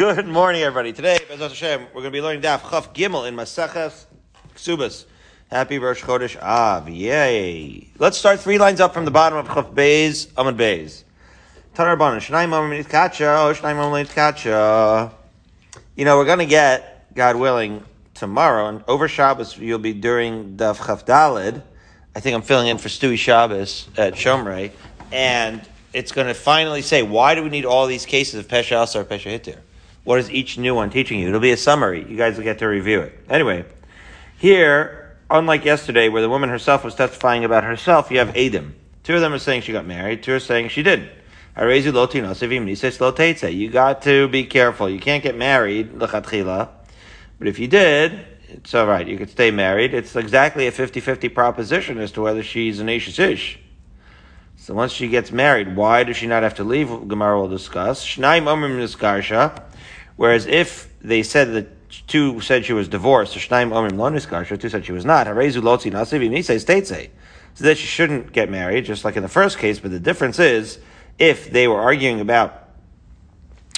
Good morning, everybody. Today, Hashem, we're going to be learning Daf Chaf Gimel in Maseches Ksubas. Happy Rosh Chodesh Av. Yay. Let's start three lines up from the bottom of Chaf Beis, Amad Beis. Tanar Banan, Shnai Mamim Kacha, oh, Shnai Mamim Kacha. You know, we're going to get, God willing, tomorrow, and over Shabbos, you'll be doing Daf Chaf Dalid. I think I'm filling in for Stewie Shabbos at Shomrei. And it's going to finally say, why do we need all these cases of Pesha Asar, Pesha Hitir? What is each new one teaching you? It'll be a summary. You guys will get to review it. Anyway, here, unlike yesterday, where the woman herself was testifying about herself, you have Adam. Two of them are saying she got married, two are saying she didn't. You got to be careful. You can't get married, but if you did, it's all right. You could stay married. It's exactly a 50-50 proposition as to whether she's an Ashish Ish. So once she gets married, why does she not have to leave? Gemara will discuss. Shnaim Omrim Niskarsha. Whereas if they said that two said she was divorced, two said she was not. So that she shouldn't get married, just like in the first case, but the difference is if they were arguing about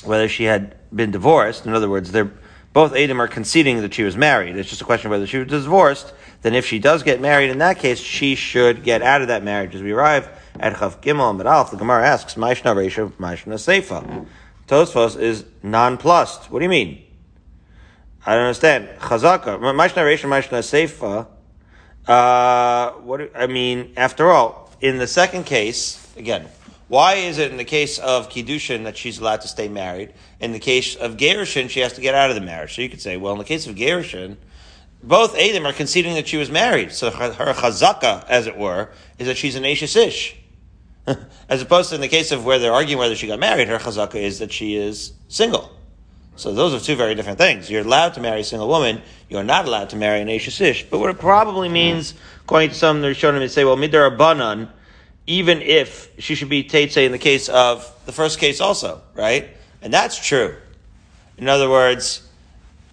whether she had been divorced, in other words, they're both Adam are conceding that she was married. It's just a question of whether she was divorced. Then if she does get married, in that case, she should get out of that marriage. As we arrive at Chaf Gimel and Alf, the Gemara asks, Maishna Resha, Maishna Seifa. Tosfos is nonplussed. What do you mean? I don't understand. Chazaka, Maishna Resha, Maishna Seifa. Uh, what do, I mean, after all, in the second case, again, why is it in the case of Kiddushin that she's allowed to stay married? In the case of Gerushin, she has to get out of the marriage. So you could say, well, in the case of Gerushin, both Adam are conceding that she was married. So her, her chazaka, as it were, is that she's an Ashish Ish. As opposed to in the case of where they're arguing whether she got married, her chazaka is that she is single. So those are two very different things. You're allowed to marry a single woman. You're not allowed to marry an Ish. But what it probably means, according to some, them to say, well, midar banan, even if she should be Tetse in the case of the first case also, right? And that's true. In other words,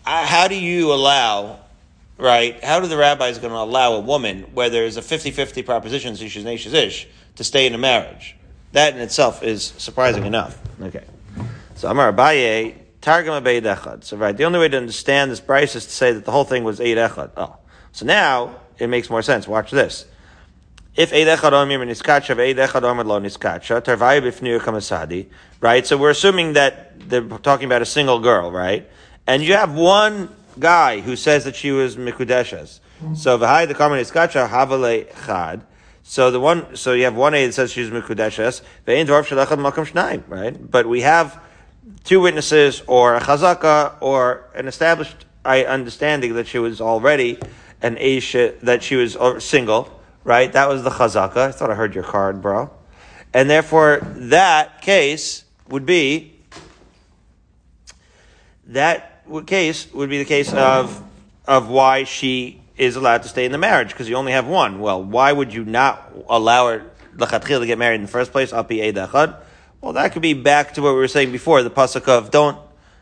uh, how do you allow, right? How do the rabbis going to allow a woman where there's a 50-50 proposition, so she's an Ish, to stay in a marriage. That in itself is surprising enough. Okay. So Amar Abaye, Targum Abayid Echad. So right, the only way to understand this price is to say that the whole thing was Eid Echad. Oh. So now, it makes more sense. Watch this. If Eid Echad Omir Niskacha, Eid Echad Omir Lo Niskacha, Tarvai Bifnir Kamasadi, right? So we're assuming that they're talking about a single girl, right? And you have one guy who says that she was Mikudeshes. So Vahai the Karma Niskacha, Havale Chad. So the one, so you have one A that says she's mikudeshes, right? But we have two witnesses or a chazaka or an established understanding that she was already an Aisha, that she was uh, single, right? That was the chazaka. I thought I heard your card, bro. And therefore, that case would be, that case would be the case of, of why she is allowed to stay in the marriage because you only have one. Well, why would you not allow her to get married in the first place? Well, that could be back to what we were saying before, the pasuk of don't,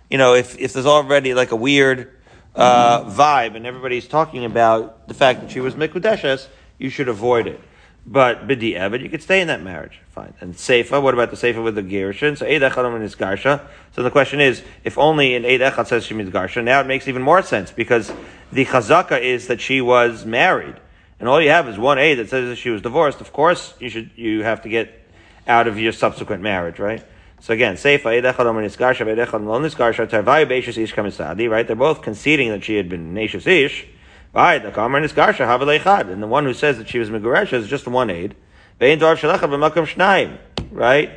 you know, if, if there's already like a weird uh, vibe and everybody's talking about the fact that she was mikudeshes, you should avoid it. But bidi evid, you could stay in that marriage. Fine. And seifa, what about the seifa with the gerushin? So eid echad is garsha. So the question is, if only in eid echad says she means garsha, now it makes even more sense because the chazaka is that she was married, and all you have is one eid that says that she was divorced. Of course, you should you have to get out of your subsequent marriage, right? So again, seifa eid echad is garsha, eid echad lo garsha. Tarvai beishus ish kamisadi, right? They're both conceding that she had been nashus ish. Right, the Kamar is Garsha Havalechad, and the one who says that she was Meguresha is just one aid. Vein Dvar Shalecha b'Makam Shnaim, right?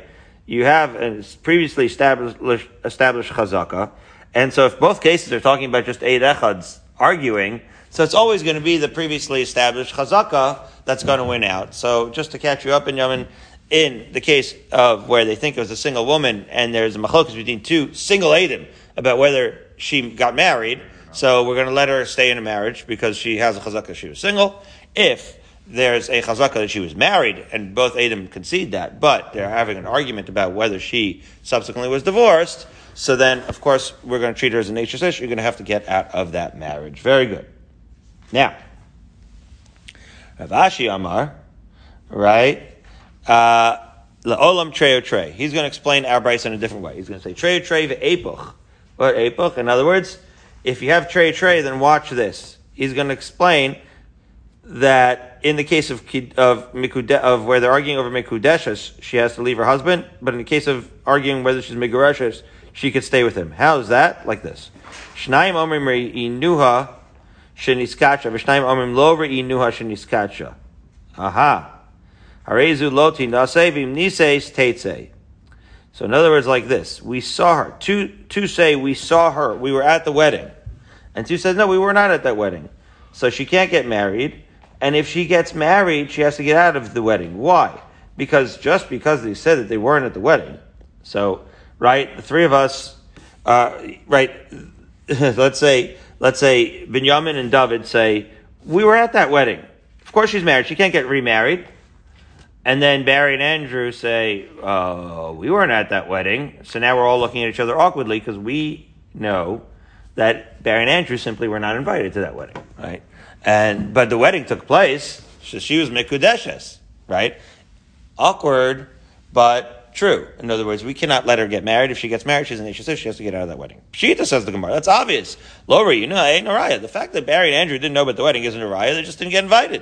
You have a previously established, established Chazaka, and so if both cases are talking about just aid Echads arguing, so it's always going to be the previously established Chazaka that's going to win out. So just to catch you up in Yemen, in the case of where they think it was a single woman and there's a machlokas between two single Adim about whether she got married, so we're going to let her stay in a marriage because she has a chazaka she was single. If there's a chazaka that she was married, and both Adam concede that, but they're having an argument about whether she subsequently was divorced, so then, of course, we're going to treat her as a issue. You're going to have to get out of that marriage. Very good. Now, Rav Ashi Amar, right? Uh, La'olam treo trey. He's going to explain our Bryce in a different way. He's going to say treo trey ve'epoch. What epoch? In other words, if you have trey trey, then watch this. He's going to explain that in the case of of mikude, of where they're arguing over mikudeshes, she has to leave her husband. But in the case of arguing whether she's migureshes, she could stay with him. How is that? Like this: Shnayim omrim inuha sheniskacha, v'shnayim omrim lo inuha sheniskacha. Aha. Harezu loti nasevim nises tetze. So in other words, like this, we saw her. Two, two say we saw her. We were at the wedding. And two says, no, we were not at that wedding. So she can't get married. And if she gets married, she has to get out of the wedding. Why? Because just because they said that they weren't at the wedding. So, right, the three of us, uh, right, let's say, let's say Binyamin and David say, we were at that wedding. Of course she's married. She can't get remarried. And then Barry and Andrew say, uh, we weren't at that wedding. So now we're all looking at each other awkwardly because we know that Barry and Andrew simply were not invited to that wedding, right? And, but the wedding took place. So she was Mikudeshes, right? Awkward, but true. In other words, we cannot let her get married. If she gets married, she's an Isha she has to get out of that wedding. Pshita says the Gemara. That's obvious. Lower, you know, ain't Nariah. The fact that Barry and Andrew didn't know about the wedding isn't Nariah. They just didn't get invited.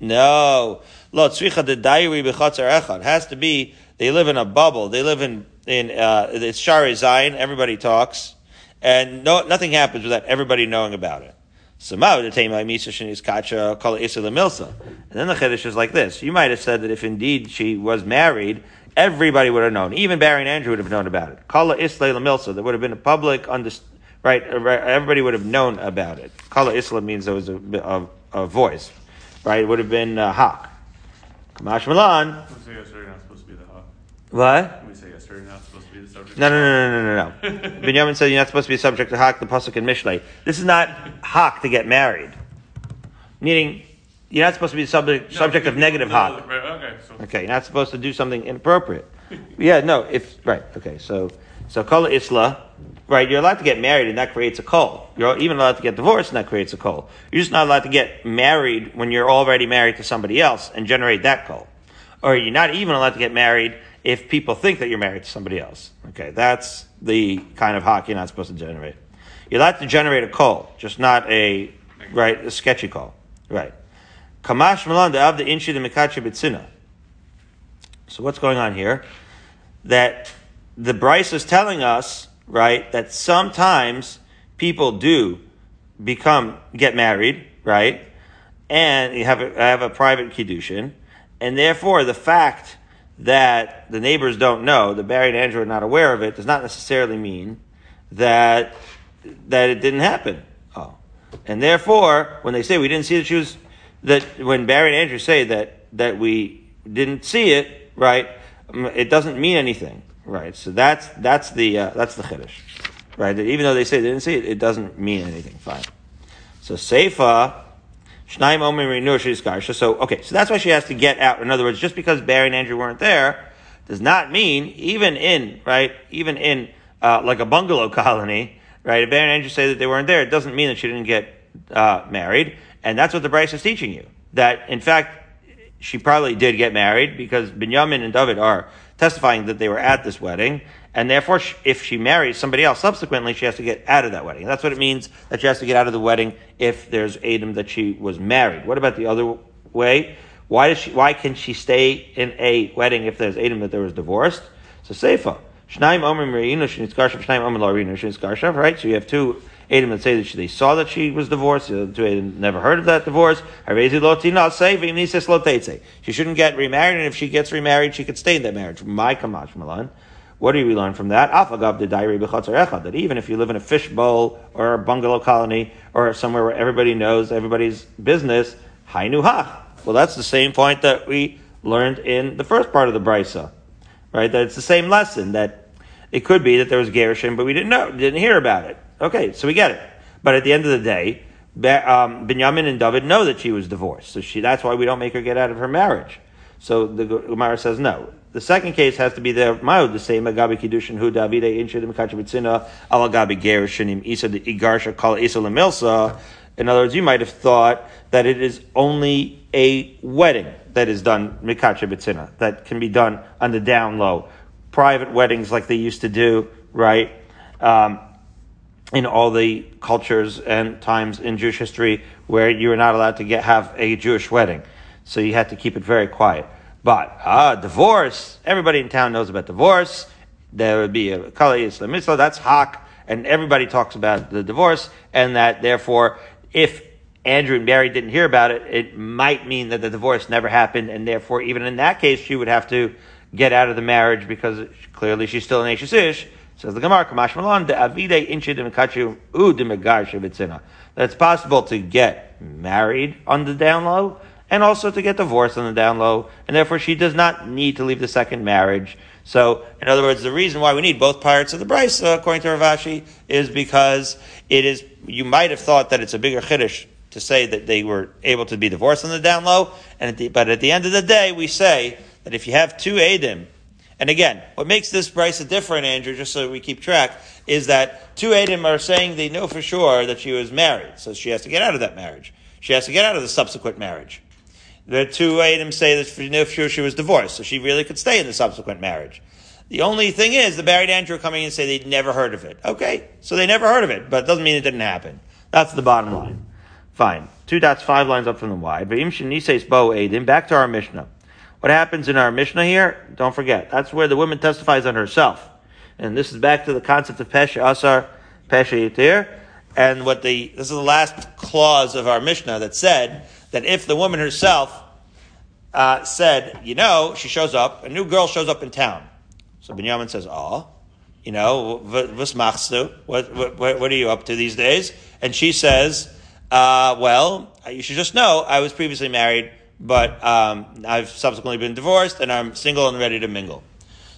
No. Lo tzricha de diary b'chatzer echad. Has to be, they live in a bubble. They live in, in, uh, it's Shari Zion. Everybody talks. And no, nothing happens without everybody knowing about it. The. And then the Chiddush is like this. You might have said that if indeed she was married, everybody would have known. Even Barry and Andrew would have known about it. Kala Isla Milsa. There would have been a public under, right, everybody would have known about it. Kala Isla means there was a, a, a voice right? It would have been uh, Hak. Kamash Milan. We say yesterday not supposed to be the Hak. What? We say yesterday not supposed to be the subject. No, no, no, no, no, no, no. Binyamin said you're not supposed to be subject to Hak, the Pasuk in Mishlei. This is not Hak to get married. Meaning, you're not supposed to be subject, No, subject of negative Hak. Right, okay, so. Okay, you're not supposed to do something inappropriate. yeah, no, if, right, okay, so, so Kala Isla, right, you're allowed to get married and that creates a call. You're even allowed to get divorced and that creates a call. You're just not allowed to get married when you're already married to somebody else and generate that call. Or you're not even allowed to get married if people think that you're married to somebody else. Okay, that's the kind of Hak you're not supposed to generate. You're allowed to generate a call, just not a, right, a sketchy call. Right. Kamash Malan de the Inshi de Mikachi Bitsina. So what's going on here? That the Bryce is telling us, right, that sometimes people do become, get married, right? And you have a, have a private kiddushin. And therefore the fact that the neighbors don't know, the Barry and Andrew are not aware of it, does not necessarily mean that, that it didn't happen. Oh. And therefore, when they say we didn't see that she was, that when Barry and Andrew say that, that we didn't see it, right, it doesn't mean anything, right? So that's, that's the, uh, that's the chiddush, right? Even though they say they didn't see it, it doesn't mean anything, fine. So Seifa, Shnaim Omer. So, okay, so that's why she has to get out. In other words, just because Barry and Andrew weren't there, does not mean, even in, right, even in, uh, like a bungalow colony, right, if Barry and Andrew say that they weren't there, it doesn't mean that she didn't get, uh, married. And that's what the Bryce is teaching you. That, in fact, she probably did get married because Binyamin and David are testifying that they were at this wedding. And therefore, if she marries somebody else subsequently, she has to get out of that wedding. That's what it means that she has to get out of the wedding if there's Adam that she was married. What about the other way? Why does she, why can she stay in a wedding if there's Adam that there was divorced? So Seifa. Shnaim Omrim Reinu Shnitzkarshav, Reinu Shnitzkarshav, right? So you have two Adam that say that she, they saw that she was divorced, the other two Adam never heard of that divorce. She shouldn't get remarried, and if she gets remarried, she could stay in that marriage. My Kamash Malan. What do we learn from that? The diary that even if you live in a fish bowl or a bungalow colony or somewhere where everybody knows everybody's business. Well, that's the same point that we learned in the first part of the brisa, right? That it's the same lesson that it could be that there was gershon, but we didn't know, didn't hear about it. Okay, so we get it. But at the end of the day, um, Binyamin and David know that she was divorced, so she, that's why we don't make her get out of her marriage. So the Gemara says no. The second case has to be the Ma'ud, the same Agabi Kiddushin Hu Davide Inshadim Kachabitzina Al Agabi Gerishinim Isa the Igarsha Kal Isa Lamilsa. In other words, you might have thought that it is only a wedding that is done Mikacha that can be done on the down low. Private weddings like they used to do, right? Um, in all the cultures and times in Jewish history where you were not allowed to get have a Jewish wedding. So you had to keep it very quiet. But ah, divorce, everybody in town knows about divorce. There would be a Kali Islam that's Hak, and everybody talks about the divorce, and that therefore, if Andrew and Mary didn't hear about it, it might mean that the divorce never happened, and therefore, even in that case, she would have to get out of the marriage because clearly she's still an Ashes Ish. Says the Gemara, Kamash Malon, de avide inchidim kachu u. That it's possible to get married on the down low and also to get divorced on the down low, and therefore she does not need to leave the second marriage. So, in other words, the reason why we need both parts of the Brisa, according to Rav Ashi, is because it is, you might have thought that it's a bigger chiddush to say that they were able to be divorced on the down low, and at the, but at the end of the day, we say that if you have two Adim, and again, what makes this brisa different, Andrew, just so we keep track, is that two Adim are saying they know for sure that she was married, so she has to get out of that marriage. She has to get out of the subsequent marriage. The two Adim say that they know for sure she was divorced, so she really could stay in the subsequent marriage. The only thing is, the married Andrew coming and say they'd never heard of it. Okay, so they never heard of it, but it doesn't mean it didn't happen. That's the bottom line. Fine. Two dots, five lines up from the wide. Back to our Mishnah. What happens in our Mishnah here? Don't forget. That's where the woman testifies on herself. And this is back to the concept of Pesha Asar, Pesha Yitir. And what the, this is the last clause of our Mishnah that said that if the woman herself uh, said, you know, she shows up, a new girl shows up in town. So Binyamin says, oh, you know, what, what, what are you up to these days? And she says, uh, well, you should just know I was previously married but um, I've subsequently been divorced and I'm single and ready to mingle.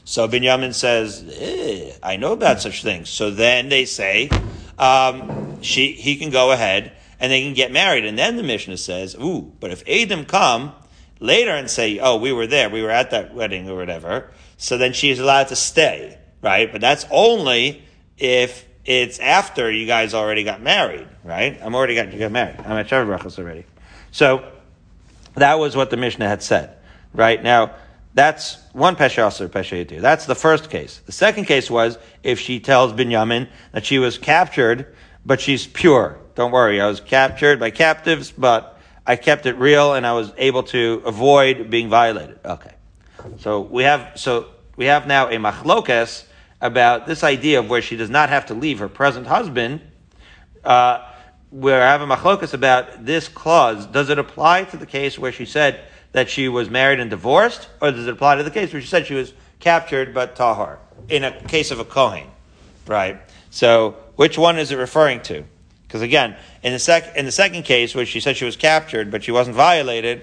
So Binyamin says, eh, I know about such things. So then they say, um, she, he can go ahead and they can get married. And then the Mishnah says, ooh, but if Adam come later and say, oh, we were there, we were at that wedding or whatever, so then she is allowed to stay, right? But that's only if it's after you guys already got married, right? I'm already got you got married. I'm at Shavuot already. So that was what the Mishnah had said. Right? Now, that's one Pesha Aser, Pesha Yitir. That's the first case. The second case was if she tells Binyamin that she was captured, but she's pure. Don't worry, I was captured by captives, but I kept it real and I was able to avoid being violated. Okay. So we have, so we have now a machlokes about this idea of where she does not have to leave her present husband, uh, where I have a machlokas about this clause. Does it apply to the case where she said that she was married and divorced, or does it apply to the case where she said she was captured but tahar in a case of a kohen, right? So which one is it referring to? Because again, in the sec in the second case where she said she was captured but she wasn't violated,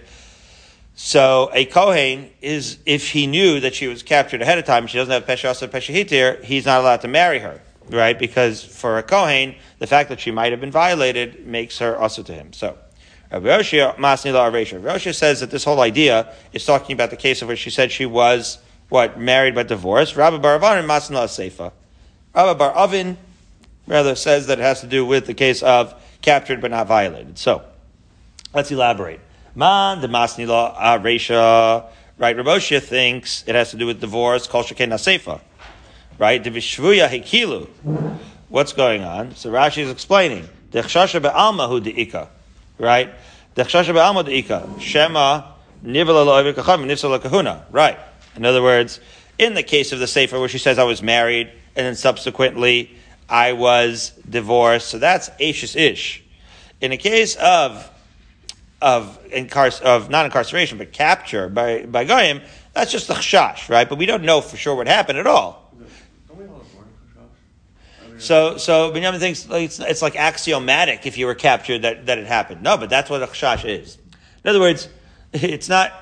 so a kohen is if he knew that she was captured ahead of time, she doesn't have pesha or pesha hitir, he's not allowed to marry her right? Because for a Kohen, the fact that she might have been violated makes her also to him. So, Yoshia says that this whole idea is talking about the case of where she said she was, what, married but divorced. Rabbi Bar Avin Masnila Seifa. Rabbi Bar Avin rather says that it has to do with the case of captured but not violated. So, let's elaborate. Man, the Masnila Aresha, right? Raboshia thinks it has to do with divorce, Kol Sheken Seifa right? Divishvuya hekilu. What's going on? So Rashi is explaining. Dechshasha be'alma hu de'ika. Right? Dechshasha be'alma de'ika. Shema nivala lo'avikacham nifsala kahuna. Right. In other words, in the case of the Sefer where she says I was married and then subsequently I was divorced, so that's Ashes Ish. In the case of of incar- of not incarceration but capture by by Goyim, that's just the chash, right? But we don't know for sure what happened at all. So, so Binyamin thinks it's, it's, like axiomatic if you were captured that, that it happened. No, but that's what a chash is. In other words, it's not,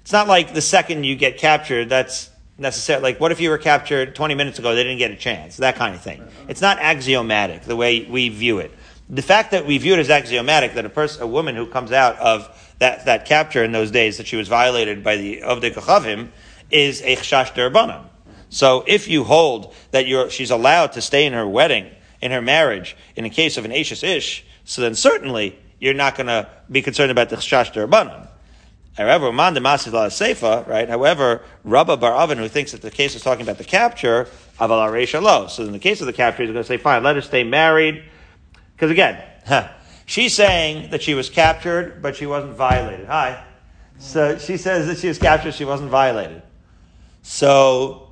it's not like the second you get captured, that's necessary. Like, what if you were captured 20 minutes ago, they didn't get a chance? That kind of thing. It's not axiomatic the way we view it. The fact that we view it as axiomatic, that a person, a woman who comes out of that, that capture in those days that she was violated by the Ovdei Kachavim, is a chash derbanan. So if you hold that she's allowed to stay in her wedding, in her marriage, in the case of an Ashes Ish, so then certainly you're not going to be concerned about the Chash Derbanan. However, Man de Seifa, right? However, Rabba Bar Avin, who thinks that the case is talking about the capture, Aval Aresha lo. So in the case of the capture, he's going to say, fine, let her stay married. Because again, she's saying that she was captured, but she wasn't violated. Hi. So she says that she was captured, she wasn't violated. So,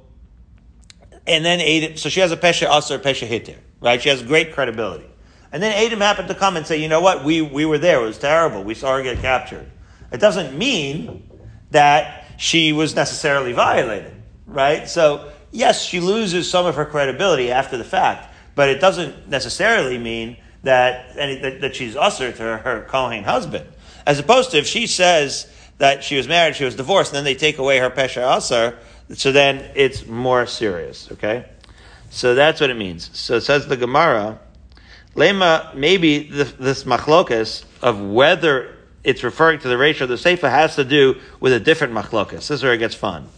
and then Adam, so she has a Pesha Asr, Pesha Hitter, right? She has great credibility. And then Adam happened to come and say, you know what, we, we were there, it was terrible, we saw her get captured. It doesn't mean that she was necessarily violated, right? So, yes, she loses some of her credibility after the fact, but it doesn't necessarily mean that, any, that, that she's usher to her, her Kohen husband. As opposed to if she says that she was married, she was divorced, and then they take away her Pesha Asr, so then it's more serious, okay? So that's what it means. So it says the Gemara, Lema, maybe the, this machlokas of whether it's referring to the ratio of the Seifa has to do with a different machlokas. This is where it gets fun.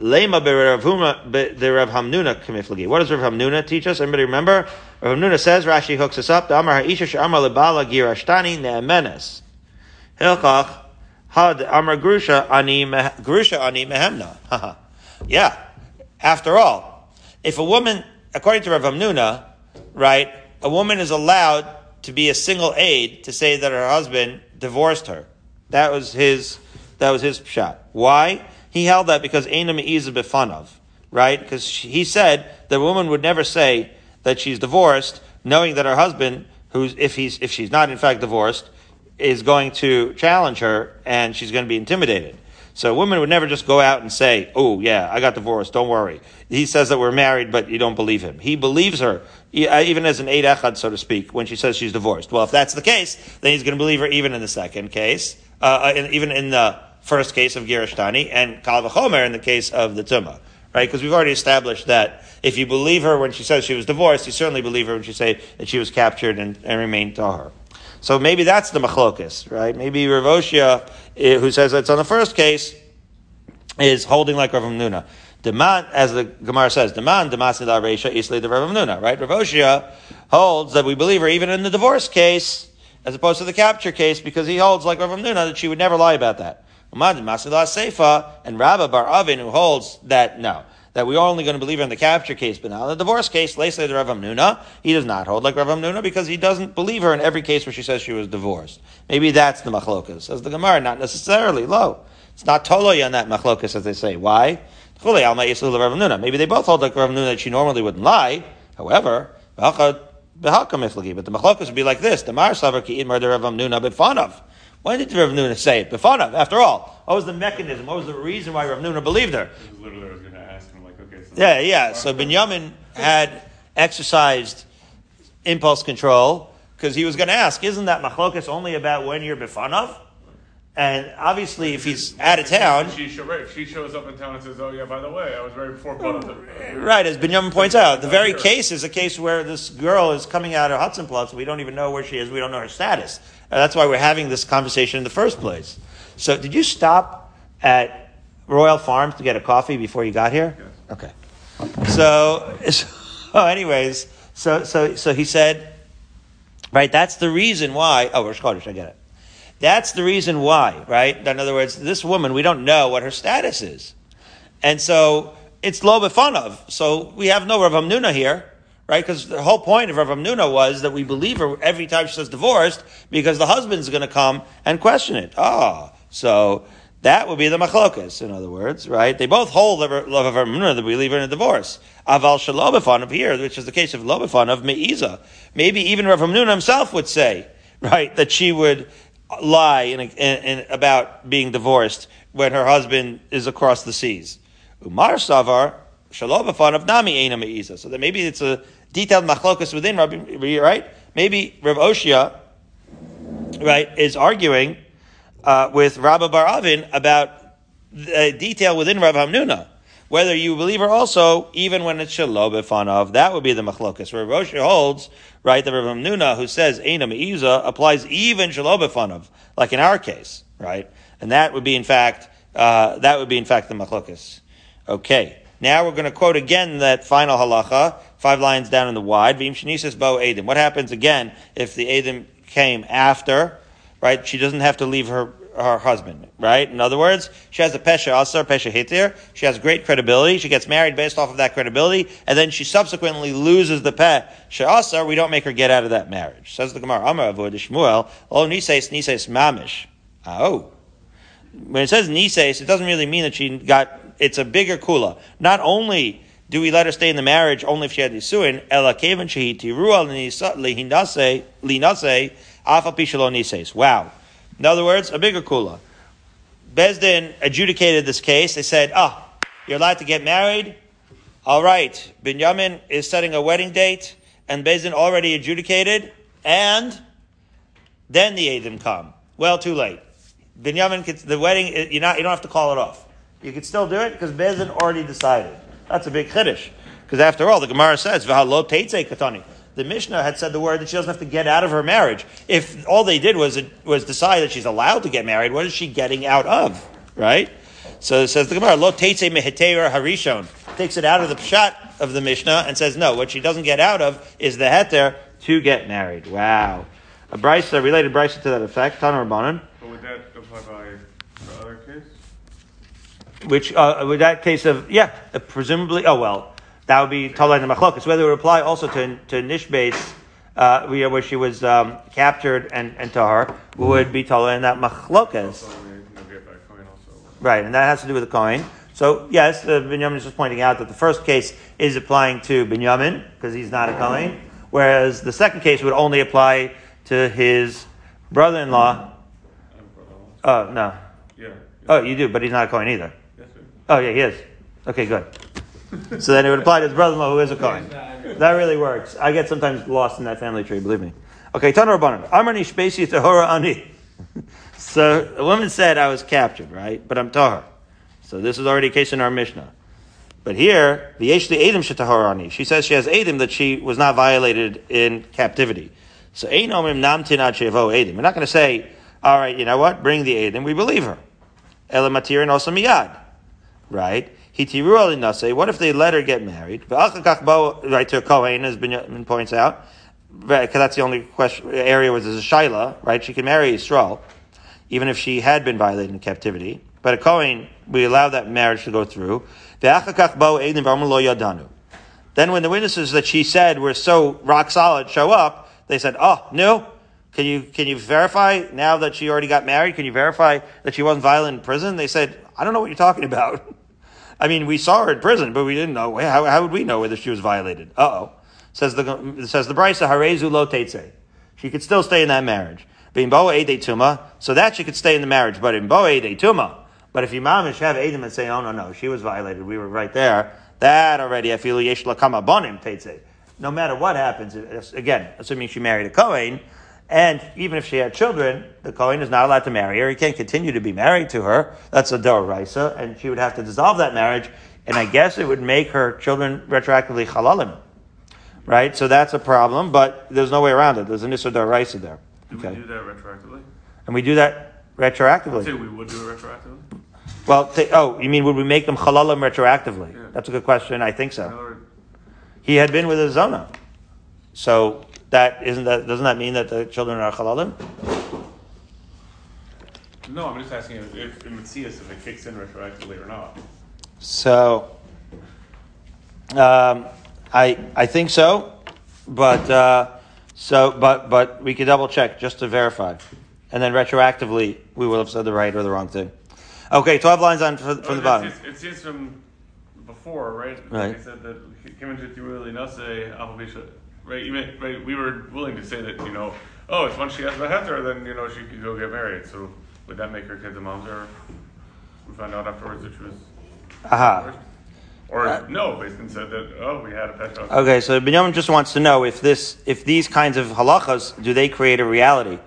Lema the Rav Hamnuna. What does Rav Hamnuna teach us? Anybody remember? Rav Hamnuna says, Rashi hooks us up, the Amar Ha'isha She'amar Lebala Girashtani Ne'emenes. Hilchach Had Amar Grusha Ani Grusha Ani Mehemna. Yeah. After all, if a woman, according to Rav Hamnuna, right, a woman is allowed to be a single aid to say that her husband divorced her. That was his, that was his shot. Why? He held that because Eina Me'iza Bifanov, right? Because he said the woman would never say that she's divorced, knowing that her husband, who's, if he's, if she's not in fact divorced, is going to challenge her and she's going to be intimidated. So a woman would never just go out and say, "Oh yeah, I got divorced. Don't worry." He says that we're married, but you don't believe him. He believes her, uh, even as an eid echad, so to speak, when she says she's divorced. Well, if that's the case, then he's going to believe her even in the second case, uh, uh even in the first case of Girashtani, and Kal V'chomer in the case of the Tumah. Right? Because we've already established that if you believe her when she says she was divorced, you certainly believe her when she say that she was captured and, and remained tahar. So maybe that's the machlokus, right? Maybe Rav Oshia, eh, who says that's on the first case, is holding like Rav Nuna. Demand, as the Gemara says, demand demasni la reisha isli the Rav Nuna, right? Rav Oshia holds that we believe her even in the divorce case, as opposed to the capture case, because he holds like Rav Nuna that she would never lie about that. And Rabba Bar Avin, who holds that no that we are only going to believe her in the capture case, but now the divorce case, say the Rav Nuna, he does not hold like Rav Nuna because he doesn't believe her in every case where she says she was divorced. Maybe that's the machlokas. Says the Gemara, not necessarily. Low. It's not totally on that machlokas as they say. Why? Maybe they both hold like Rav Nuna that she normally wouldn't lie. However, but the machlokas would be like this: the Mar Savar ki Rav Nuna b'fanav. Why did Rav Nuna say it? B'fanav. After all, what was the mechanism? What was the reason why Rav Nuna believed her? Literally, I was going to ask him, like, okay. So yeah, yeah. So Binyamin had exercised impulse control because he was going to ask, isn't that machlokas only about when you're bifanav? And obviously, if he's out of town, she, she shows up in town and says, "Oh yeah, by the way, I was very foreboding." Right, as Binyamin points out, the very case is a case where this girl is coming out of Hudson Plus. We don't even know where she is. We don't know her status. That's why we're having this conversation in the first place. So, did you stop at Royal Farms to get a coffee before you got here? Yes. Okay. So, so anyways, so, so, so he said, right, that's the reason why, oh, Rosh Chodesh, I get it. That's the reason why, right? In other words, this woman, we don't know what her status is. And so, it's lo of. So, we have no Rav Hamnuna here, right? Because the whole point of Rav Hamnuna was that we believe her every time she says divorced, because the husband's going to come and question it. Ah, so, that would be the machlokas, in other words, right? They both hold the love of Rav that we her in a divorce. Aval shalobifan of here, which is the case of lobifan of Me'iza. Maybe even Rav Hamnuna himself would say, right, that she would lie in, in, in, about being divorced when her husband is across the seas. Umar savar shalobifan of nami eina Me'iza. So that maybe it's a detailed machlokas within Rabbi, right? Maybe Rav Oshia, right, is arguing uh, with Rabbi Bar Avin about the detail within Rav Hamnuna. Whether you believe her also, even when it's shalo b'fanav, that would be the machlokas. Where Rosh holds, right, the Rav Hamnuna who says Eina Me'iza applies even shalo b'fanav, like in our case, right? And that would be in fact, uh, that would be in fact the machlokas. Okay. Now we're going to quote again that final halacha, five lines down in the wide. V'im shenisis bo edim. What happens again if the edim came after right? She doesn't have to leave her her husband, right? In other words, she has a pesha asar, pesha hitir. She has great credibility. She gets married based off of that credibility, and then she subsequently loses the pesha asar. We don't make her get out of that marriage. Says the Gemara, Amar Avodah Shmuel, oh nises nises mamish. Oh, when it says nises, it doesn't really mean that she got. It's a bigger kula. Not only do we let her stay in the marriage only if she had nisuin, ela shehi tiruah linase afa pishalo nises. Wow. In other words, a bigger kula. Bezdin adjudicated this case. They said, ah, oh, you're allowed to get married. All right, Binyamin is setting a wedding date, and Bezdin already adjudicated, and then the Adim come. Well, too late. Binyamin, the wedding, you're not, you don't have to call it off. You can still do it because Bezdin already decided. That's a big chiddush. Because after all, the Gemara says, "V'halo katani." The Mishnah had said the word that she doesn't have to get out of her marriage. If all they did was was decide that she's allowed to get married, what is she getting out of? Right. So it says the Gemara, "Lo harishon." Takes it out of the pshat of the Mishnah and says, "No, what she doesn't get out of is the heter to get married." Wow. A Bryce, a related Bryce to that effect. Tanur Rabbanon. But would that apply by? Which, uh, with that case of, yeah, uh, presumably, oh well, that would be Talai the Machlokas. Whether it would apply also to, to Nishbase, uh, where she was um, captured and, and to her, would be Talai in that Machlokas. Also, I mean, you get that coin also. Right, and that has to do with the coin. So, yes, uh, Binyamin is just pointing out that the first case is applying to Binyamin, because he's not a coin, whereas the second case would only apply to his brother in law. Oh, the- no. Yeah. Oh, you do, but he's not a coin either. Oh, yeah, he is. Okay, good. So then it would apply to his brother-in-law who is a Kohen. That really works. I get sometimes lost in that family tree, believe me. Okay, Tanur Rabbanan. Amrani Shpesi Tahora Ani. So the woman said I was captured, right? But I'm Tahor. So this is already a case in our Mishnah. But here, the Yeshli Edim Shetahor Ani. She says she has Edim that she was not violated in captivity. So Ad Shevo Edim. We're not going to say, all right, you know what? Bring the Edim. We believe her. Elamatir and also Miyad. Right? What if they let her get married? Right to a Kohen, as Binyamin points out, because that's the only question, area where there's a shaila. Right? She can marry Yisrael, even if she had been violated in captivity. But a Kohen, we allow that marriage to go through. Then when the witnesses that she said were so rock solid show up, they said, "Oh, no, can you can you verify now that she already got married? Can you verify that she wasn't violent in prison?" They said, "I don't know what you're talking about. I mean, we saw her in prison, but we didn't know. How, how would we know whether she was violated?" Uh oh. Says the says the Brisa lo teitze. She could still stay in that marriage. So that she could stay in the marriage. But in boa tuma, but if imamish have edim and say, "Oh no, no, she was violated. We were right there." That already, I feel yesh lakama bonim teitze. No matter what happens, again, assuming she married a Kohen, and even if she had children, the Kohen is not allowed to marry her. He can't continue to be married to her. That's a Doraisa, and she would have to dissolve that marriage, and I guess it would make her children retroactively halalim. Right? So that's a problem, but there's no way around it. There's an Issa Doraisa there. Do Okay. we do that retroactively? And we do that retroactively. we would do it retroactively. Well, oh, you mean would we make them halalim retroactively? Yeah. That's a good question. I think so. He had been with a zona. So that isn't that doesn't that mean that the children are halalim? No, I'm just asking if, if Matthias if it kicks in retroactively or not. So, um, I I think so, but uh, so but but we could double check just to verify, and then retroactively we will have said the right or the wrong thing. Okay, twelve lines on from, from the Oh, bottom. It's, it's, just from before, right? Right. They said that Kim and really Right, even right, we were willing to say that you know, oh, if once she has the heter, then you know she could go get married. So would that make her kids a moms or we found out afterwards that she was Aha. or Uh, no, basically said that oh we had a pet. Okay, so Binyamin just wants to know if this, if these kinds of halachas, do they create a reality?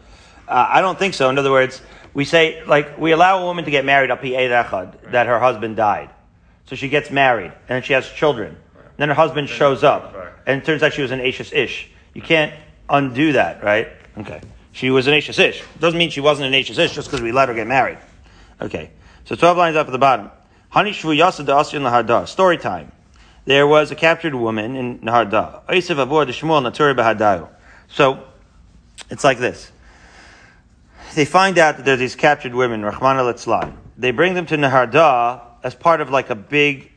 Uh, I don't think so. In other words, we say, like, we allow a woman to get married up echad, that her husband died. So she gets married, and then she has children. Then her husband shows up, and it turns out she was an Ashes Ish. You can't undo that, right? Okay. She was an Ashes Ish. Doesn't mean she wasn't an Ashes Ish just because we let her get married. Okay. So 12 lines up at the bottom. Hani shvu yasad asir nahada. Story time. There was a captured woman in Nahada. Oisev avor de Shmuel naturi. So, it's like this. they find out that there's these captured women, Rahman al They bring them to Naharda as part of like a big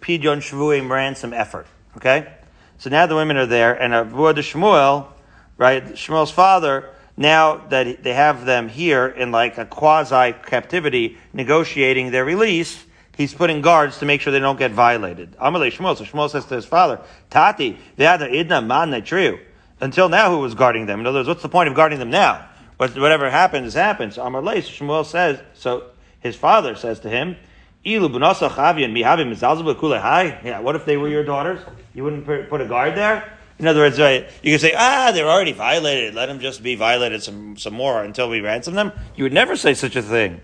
Pidyon Shvuim ransom effort. Okay? So now the women are there, and Abu Shmuel, right, Shmuel's father, now that they have them here in like a quasi captivity, negotiating their release, he's putting guards to make sure they don't get violated. Amalei Shmuel, so Shmuel says to his father, Tati, they had the idna man triu. Until now, who was guarding them? In other words, what's the point of guarding them now? Whatever happens, happens. Amalei, Shmuel says, so his father says to him, yeah, what if they were your daughters? You wouldn't put a guard there? In other words, right, you could say, ah, they're already violated. Let them just be violated some, some more until we ransom them. You would never say such a thing.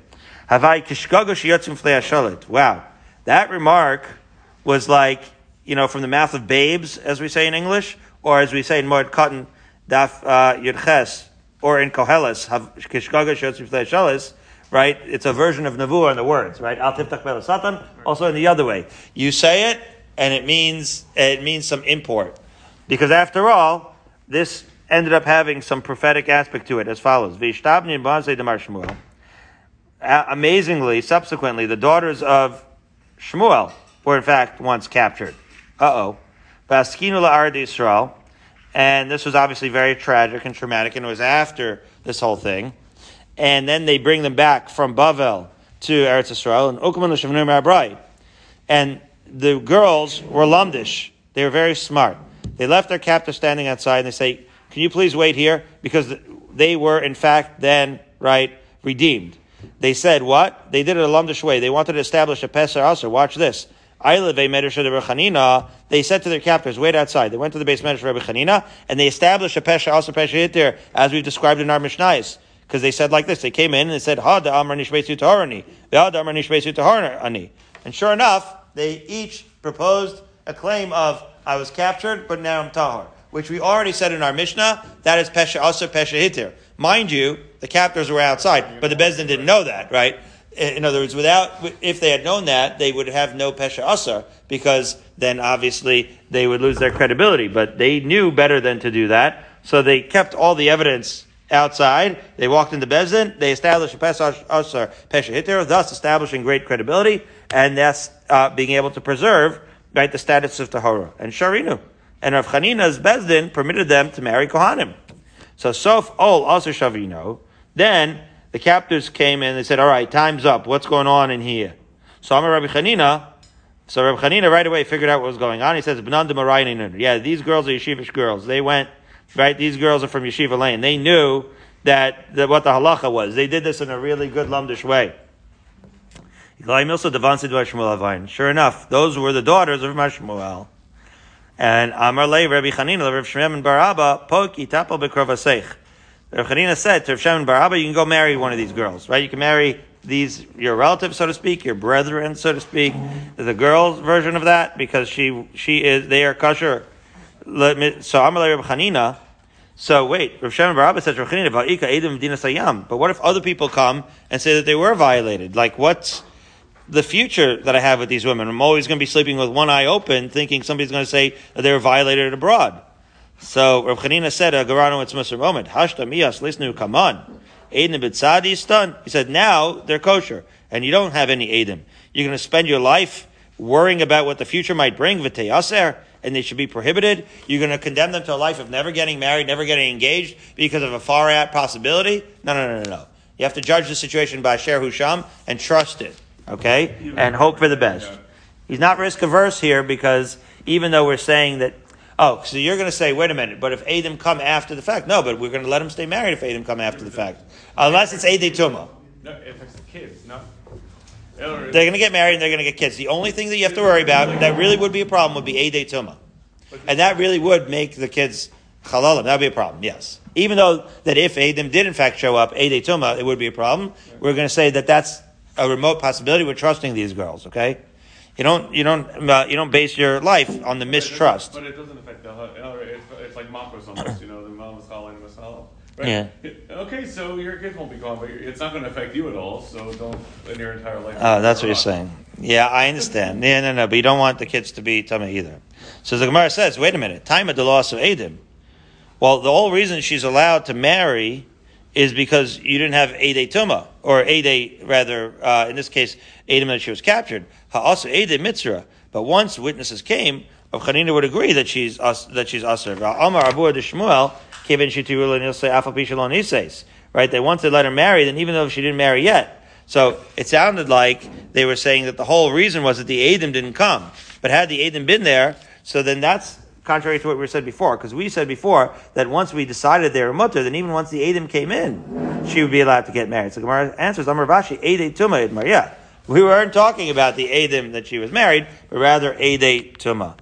Wow. That remark was like, you know, from the mouth of babes, as we say in English, or as we say in Moed Katan, Daf uh, Yudches, or in Koheles, right? It's a version of Navua in the words, right? Al tiftach satan. Also in the other way, you say it, and it means it means some import, because after all, this ended up having some prophetic aspect to it, as follows: Vishtabni demar Shmuel. Amazingly, subsequently, the daughters of Shmuel were in fact once captured. Uh oh. Baskinu la'ard Israel. And this was obviously very tragic and traumatic, and it was after this whole thing and then they bring them back from Bavel to Eretz Yisrael, and Ukman And the girls were lumdish. They were very smart. They left their captor standing outside, and they say, "Can you please wait here?" Because they were, in fact, then right redeemed. They said what? They did it a lumdish way. They wanted to establish a Pesach also. Watch this. They said to their captors, wait outside. They went to the base of Rabbi Chanina, and they established a Pesach also Pesach there, as we've described in our Mishnais because they said like this. They came in and they said, Ha da amar nishbesu taharani. Ha da amar nishbesu taharani. And sure enough, they each proposed a claim of, I was captured, but now I'm tahar. Which we already said in our Mishnah, that is pesha asa pesha hitir. Mind you, the captors were outside, but the Bezdin didn't know that, right? In other words, without, if they had known that, they would have no pesha asar, because then obviously they would lose their credibility. But they knew better than to do that, so they kept all the evidence outside. They walked into Bezin. They established a Pesach Asar Hitter, thus establishing great credibility, and thus uh, being able to preserve right the status of Tahora and Sharinu. And Rav Chanina's Bezdin permitted them to marry Kohanim. So Sof Ol Asar Shavino. Then the captors came in they said, "All right, time's up. What's going on in here?" So Amar Rabbi Chanina. So Rabbi Chanina right away figured out what was going on. He says, Yeah, these girls are yeshivish girls. They went right? These girls are from Yeshiva Lane. They knew that, that what the halacha was. They did this in a really good lumdish way. Sure enough, those were the daughters of Mashmuel. And Amar Le, Rabbi Chanina, Rabbi Shaman bar Abba, Poki Tapal Bekrovasech. Rabbi Chanina said to Rabbi Shaman bar Abba, you can go marry one of these girls, right? You can marry these, your relatives, so to speak, your brethren, so to speak, the girl's version of that, because she, she is, they are kosher. So Amar Le, Rabbi Chanina, so wait, Rav Abba says Rav Va'ika Edim Medina Sayam. But what if other people come and say that they were violated? Like what's the future that I have with these women? I'm always going to be sleeping with one eye open, thinking somebody's going to say that they were violated abroad. So Rav Chanina said, "Garano it's Mr. Moment. Hashta miyas lisnu come on. Edim bitzadi stun." He said, "Now they're kosher, and you don't have any Edim. You're going to spend your life worrying about what the future might bring. V'teyaser." And they should be prohibited. You're going to condemn them to a life of never getting married, never getting engaged because of a far out possibility? No, no, no, no, no. You have to judge the situation by Sher Husham and trust it, okay? And hope for the best. He's not risk averse here because even though we're saying that, oh, so you're going to say, wait a minute, but if Adam come after the fact, no, but we're going to let him stay married if Adam come after the fact, unless it's Ade Tuma. No, if it's the kids, not they're going to get married and they're going to get kids. The only thing that you have to worry about that really would be a problem would be a day tuma, and that really would make the kids halalim. That would be a problem. Yes, even though that if Adam did in fact show up a day tuma, it would be a problem. We're going to say that that's a remote possibility. We're trusting these girls. Okay, you don't you don't uh, you don't base your life on the mistrust. But it doesn't affect the. It's, it's like makos almost. You know, the mom is calling the Right? Yeah. Okay, so your kids won't be gone, but it's not going to affect you at all. So don't in your entire life. Oh, that's what you're saying. Yeah, I understand. Yeah, no, no, but you don't want the kids to be tummy either. So the Gemara says, wait a minute, time of the loss of Adam. Well, the whole reason she's allowed to marry is because you didn't have Ede Tuma, or Ede, rather, uh, in this case, Edom that she was captured. Also Ede Mitzra. But once witnesses came, of Chanina would agree that she's that she's Aser. Amar Abu de Shmuel, Kevin Shitirul and say Afal Pishalon Ises. Right? They wanted to let her marry, then even though she didn't marry yet. So it sounded like they were saying that the whole reason was that the Adam didn't come. But had the Adam been there, so then that's contrary to what we said before, because we said before that once we decided they were mutter, then even once the Adam came in, she would be allowed to get married. So Gemara answers, Amar Rav Ashi, Ede Tuma Maria. We weren't talking about the Adam that she was married, but rather Ede Tuma.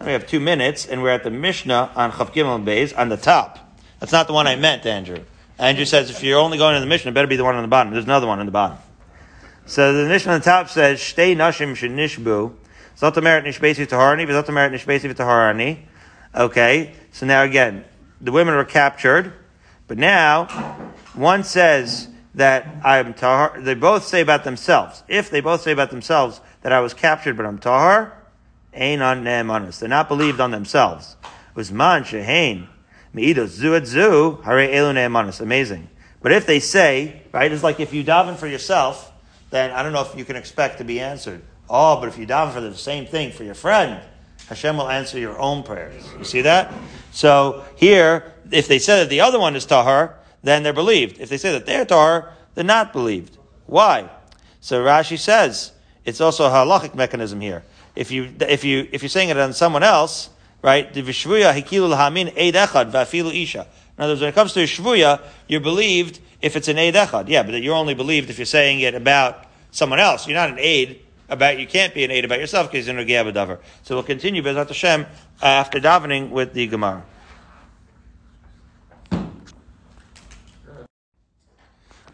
We have two minutes, and we're at the Mishnah on Chaf Gimel Beis on the top. That's not the one I meant, Andrew. Andrew says if you're only going to the Mishnah, it better be the one on the bottom. There's another one on the bottom. So the Mishnah on the top says, Shtei nashim shenishbu, zotameret nishbesi taharani, v'zotameret nishbesi v'taharani. Okay, so now again, the women were captured, but now one says that I'm tahar. They both say about themselves. If they both say about themselves that I was captured, but I'm tahar, ain on. They're not believed on themselves. It was Man zu Amazing. But if they say, right, it's like if you daven for yourself, then I don't know if you can expect to be answered. Oh, but if you daven for the same thing for your friend, Hashem will answer your own prayers. You see that? So here, if they say that the other one is tahar, then they're believed. If they say that they're tahar, they're not believed. Why? So Rashi says it's also a halachic mechanism here. If you if you if you're saying it on someone else, right? The v'shvuya hikilu hamin eid echad v'afilu isha. In other words, when it comes to shvuya, you're believed if it's an eid echad. Yeah, but you're only believed if you're saying it about someone else. You're not an aid about you can't be an aid about yourself because you're a davar. So we'll continue Bezat Hashem uh, after davening with the Gemara.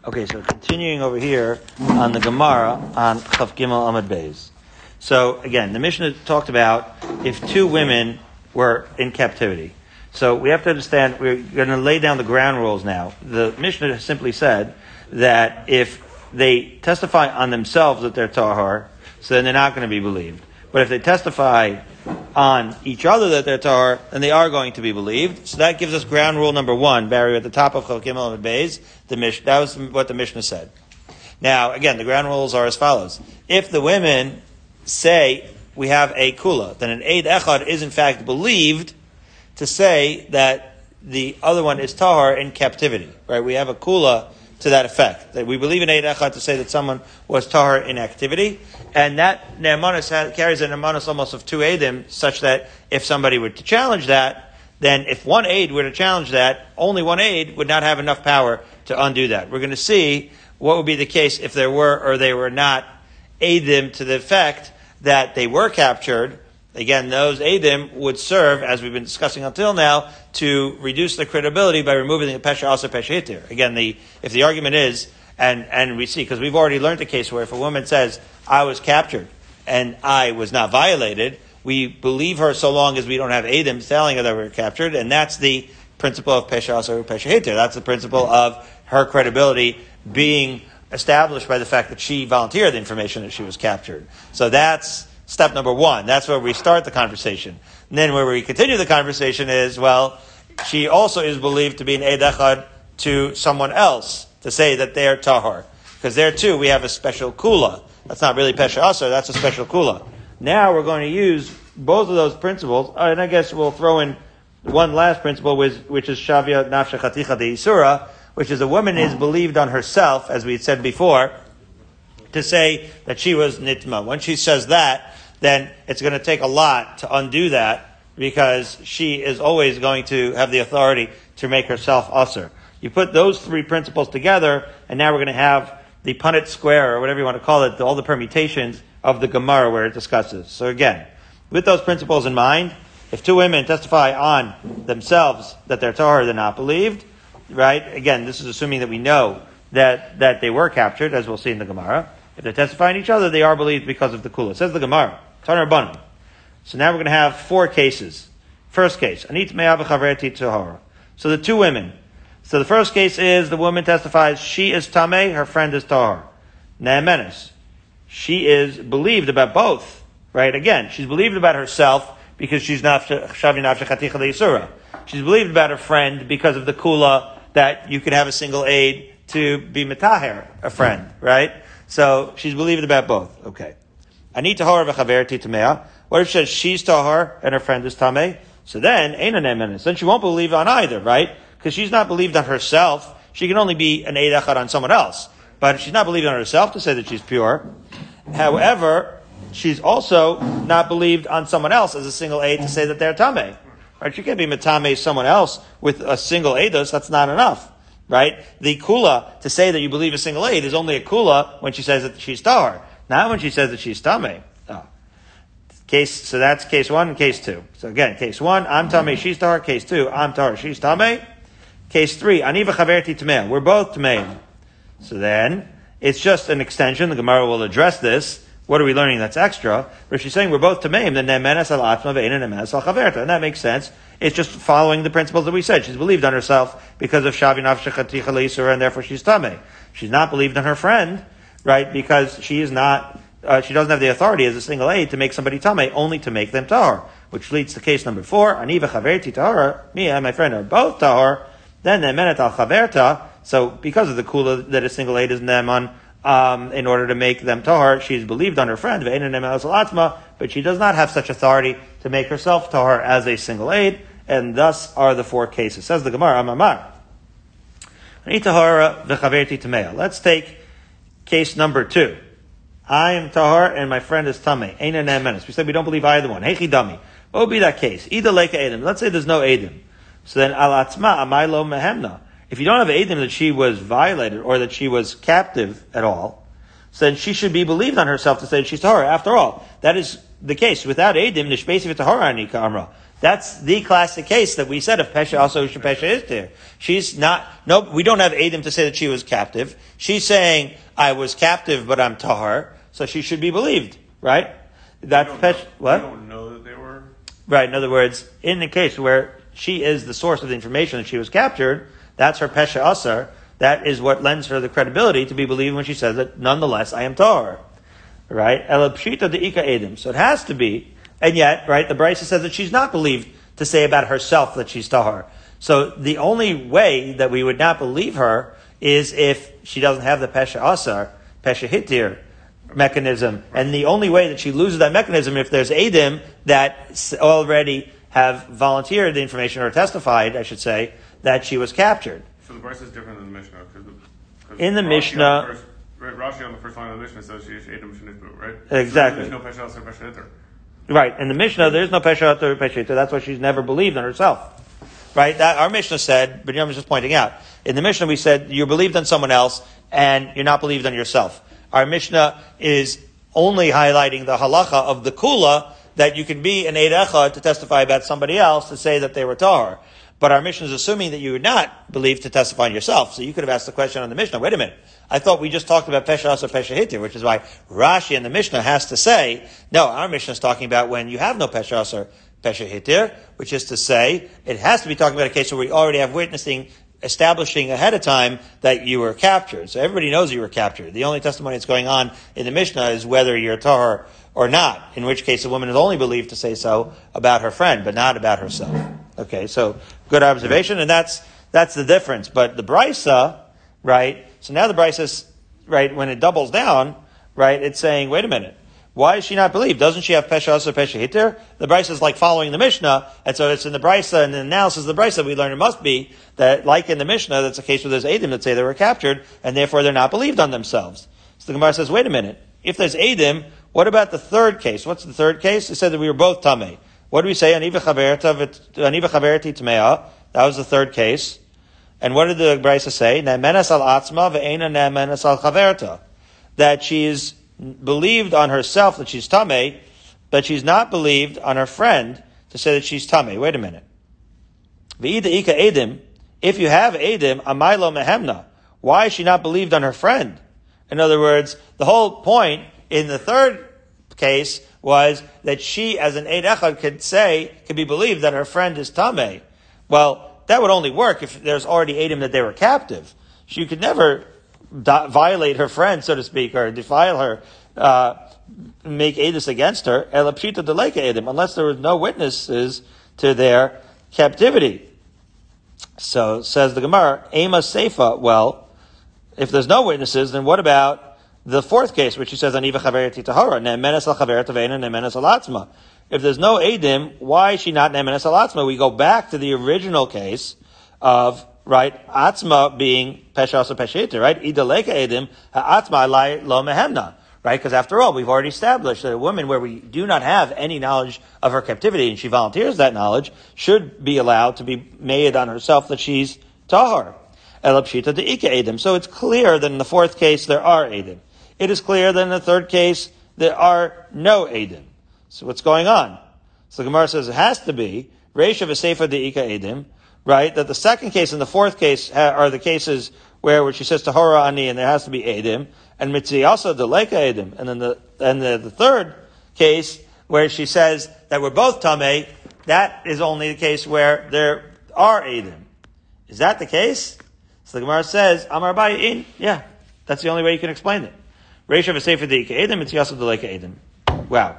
Okay, so continuing over here on the Gemara on Chaf Gimel Amad Beis. So again, the Mishnah talked about if two women were in captivity. So we have to understand, we're going to lay down the ground rules now. The Mishnah simply said that if they testify on themselves that they're tahar, so then they're not going to be believed. But if they testify on each other that they're tar, then they are going to be believed. So that gives us ground rule number one, Barry, at the top of Chalkim and Beis. The Mish, that was what the Mishnah said. Now, again, the ground rules are as follows. If the women say we have a kula, then an Eid Echad is in fact believed to say that the other one is tahar in captivity. Right? We have a kula to that effect. That we believe in Eid Echad to say that someone was tahar in activity, and that ne'emanis carries a ne'emanis almost of two Eidim, such that if somebody were to challenge that, then if one aid were to challenge that, only one aid would not have enough power to undo that. We're going to see what would be the case if there were or they were not Eidim to the effect that they were captured, Again, those Adim would serve, as we've been discussing until now, to reduce the credibility by removing the Pesha also Pesha Hitir. Again, the, if the argument is, and, and we see, because we've already learned a case where if a woman says, I was captured and I was not violated, we believe her so long as we don't have Adim telling her that we were captured, and that's the principle of Pesha also Pesha Hitir. That's the principle of her credibility being established by the fact that she volunteered the information that she was captured. So that's step number one. That's where we start the conversation. And then where we continue the conversation is, well, she also is believed to be an Eid to someone else to say that they're Tahar. Because there too, we have a special kula. That's not really Pesha Asar, that's a special kula. Now we're going to use both of those principles, and I guess we'll throw in one last principle, which, which is Shavya Nafsha Chaticha de Isura, which is a woman is believed on herself, as we had said before, to say that she was Nitma. When she says that, then it's going to take a lot to undo that because she is always going to have the authority to make herself usher. You put those three principles together, and now we're going to have the Punnett square, or whatever you want to call it, all the permutations of the Gemara where it discusses. So again, with those principles in mind, if two women testify on themselves that they're Tahar, they're not believed, right? Again, this is assuming that we know that, that they were captured, as we'll see in the Gemara. If they testify on each other, they are believed because of the Kula. Says the Gemara. Banim. So now we're going to have four cases. First case, Anit Tahara. So the two women. So the first case is the woman testifies she is Tameh, her friend is Tahar. Ne'emenes. She is believed about both. Right? Again, she's believed about herself because she's Nafsha Chaticha She's believed about her friend because of the Kula that you can have a single aid to be mitaher, a friend, right? So she's believed about both. Okay. I need tahar v'chaverti tamea. What if she says she's tahar and her friend is tameh? So then, ain't. Then she won't believe on either, right? Because she's not believed on herself. She can only be an aid on someone else. But she's not believed on herself to say that she's pure. However, she's also not believed on someone else as a single aid to say that they're tameh. Right? You can't be metame someone else with a single edus. That's not enough. Right? The kula, to say that you believe a single aid, is only a kula when she says that she's tahar. Not when she says that she's tameh. Oh. Case, so that's case one and case two. So again, case one, I'm tameh, she's tahar. Case two, I'm tahar, she's tameh. Case three, aniva chaverti tameh. We're both tameh. So then, it's just an extension. The Gemara will address this. What are we learning that's extra? But if she's saying we're both tameim, then nemenes al atma ve'ena nemenes al chaverta. And that makes sense. It's just following the principles that we said. She's believed on herself because of shavi nafshechaticha and therefore she's tameh. She's not believed on her friend, right? Because she is not, uh, she doesn't have the authority as a single aid to make somebody tameh, only to make them tahar. Which leads to case number four. Aniva chaverti tahara. Me and my friend are both tahar. Then nemenet al chaverta. So because of the kula that a single aid is neman, um, in order to make them tahar. She's believed on her friend, but she does not have such authority to make herself tahar as a single aid, and thus are the four cases. Says the Gemara, Amamar. Let's take case number two. I am tahar and my friend is tame. We said we don't believe either one. Hechi dami. What would be that case? Either leka edim. Let's say there's no edim. So then alatzma amaylo mehemna. If you don't have Adim that she was violated or that she was captive at all, so then she should be believed on herself to say that she's Tahara. After all, that is the case. Without Adim, Nishbesi Tahara Anika Amra. That's the classic case that we said of Pesha also Pesha is there. She's not, no, we don't have Adim to say that she was captive. She's saying, I was captive, but I'm Tahar, so she should be believed, right? That's Pesha, what? We don't know that they were. Right, in other words, in the case where she is the source of the information that she was captured, that's her pesha asar. That is what lends her the credibility to be believed when she says that nonetheless I am tar. Right? Elapshita de ika edim. So it has to be, and yet, right, the Brisa says that she's not believed to say about herself that she's tahar. So the only way that we would not believe her is if she doesn't have the pesha asar, pesha hitir mechanism. And the only way that she loses that mechanism if there's edim that already have volunteered the information or testified, I should say, that she was captured. So the Brisa is different than the Mishnah. Cause the, cause In the Rashi Mishnah- on the first, right, Rashi on the first line of the Mishnah says she is Edom Shinitbu, right? Exactly. So there's no Pesha Asar Pesha. Right. In the Mishnah, there's no Pesha or Pesha That's why she's never believed in herself. Right? That, our Mishnah said, but I'm just pointing out, in the Mishnah we said you're believed on someone else and you're not believed on yourself. Our Mishnah is only highlighting the halacha of the kula that you can be an Eid Echad to testify about somebody else to say that they were Tahar. But our Mishnah is assuming that you would not believe to testify on yourself. So you could have asked the question on the Mishnah, wait a minute. I thought we just talked about Pesha Asa Pesha Hitir, which is why Rashi in the Mishnah has to say, no, our Mishnah is talking about when you have no Pesha Asa Pesha Hitir, which is to say, it has to be talking about a case where we already have witnessing establishing ahead of time that you were captured. So everybody knows you were captured. The only testimony that's going on in the Mishnah is whether you're Tahar or not, in which case a woman is only believed to say so about her friend, but not about herself. Okay, so good observation, and that's, that's the difference. But the Brisa, right, so now the Brisa, right, when it doubles down, right, it's saying, wait a minute, why is she not believed? Doesn't she have Pesha Asa Pesha Hitter? The Brisa is like following the Mishnah, and so it's in the Brisa and the analysis of the Brisa we learn it must be that, like in the Mishnah, that's a case where there's Adim that say they were captured, and therefore they're not believed on themselves. So the Gemara says, wait a minute, if there's Adim, what about the third case? What's the third case? It said that we were both Tameh. What do we say? Aniva chaverti tmea. That was the third case. And what did the Brisa say? Ne'menes al atzma ve'ena ne'menes al chaverta. That she's believed on herself that she's tame, but she's not believed on her friend to say that she's tame. Wait a minute. Ve'ida ika edim. If you have edim, amaylo mehemna. Why is she not believed on her friend? In other words, the whole point in the third case was that she, as an Eid Echad, could say, could be believed that her friend is Tameh. Well, that would only work if there's already Edim that they were captive. She could never violate her friend, so to speak, or defile her, uh, make Edis against her, elapshita deleka Edim, unless there was no witnesses to their captivity. So says the Gemara, Ema Seifa, well, if there's no witnesses, then what about the fourth case, which he says, Aniva Chavereti Tahara, Ne'menes al Chaveret Avena, Ne'menes al Atzma. If there's no Edim, why is she not Ne'menes al Atzma? We go back to the original case of, right, Atzma being Pesha or Peshita, right? Idaleka Edim, Atzma lai lo mehemna. Right? Because after all, we've already established that a woman where we do not have any knowledge of her captivity and she volunteers that knowledge should be allowed to be made on herself that she's tahar. So it's clear that in the fourth case there are Edim. It is clear that in the third case there are no Edim. So what's going on? So the Gemara says it has to be Reisha v'Sefer de Ika Edim, right? That the second case and the fourth case are the cases where, where she says Tahora Ani and there has to be Edim, and Mitzi also the Leka Edim. And then the, and the, the third case where she says that we're both Tameh, that is only the case where there are Edim. Is that the case? So the Gemara says, Amar in. Yeah, that's the only way you can explain it. Reisha v'sefer de'ika edim, it's yasud de'leka edim. Wow.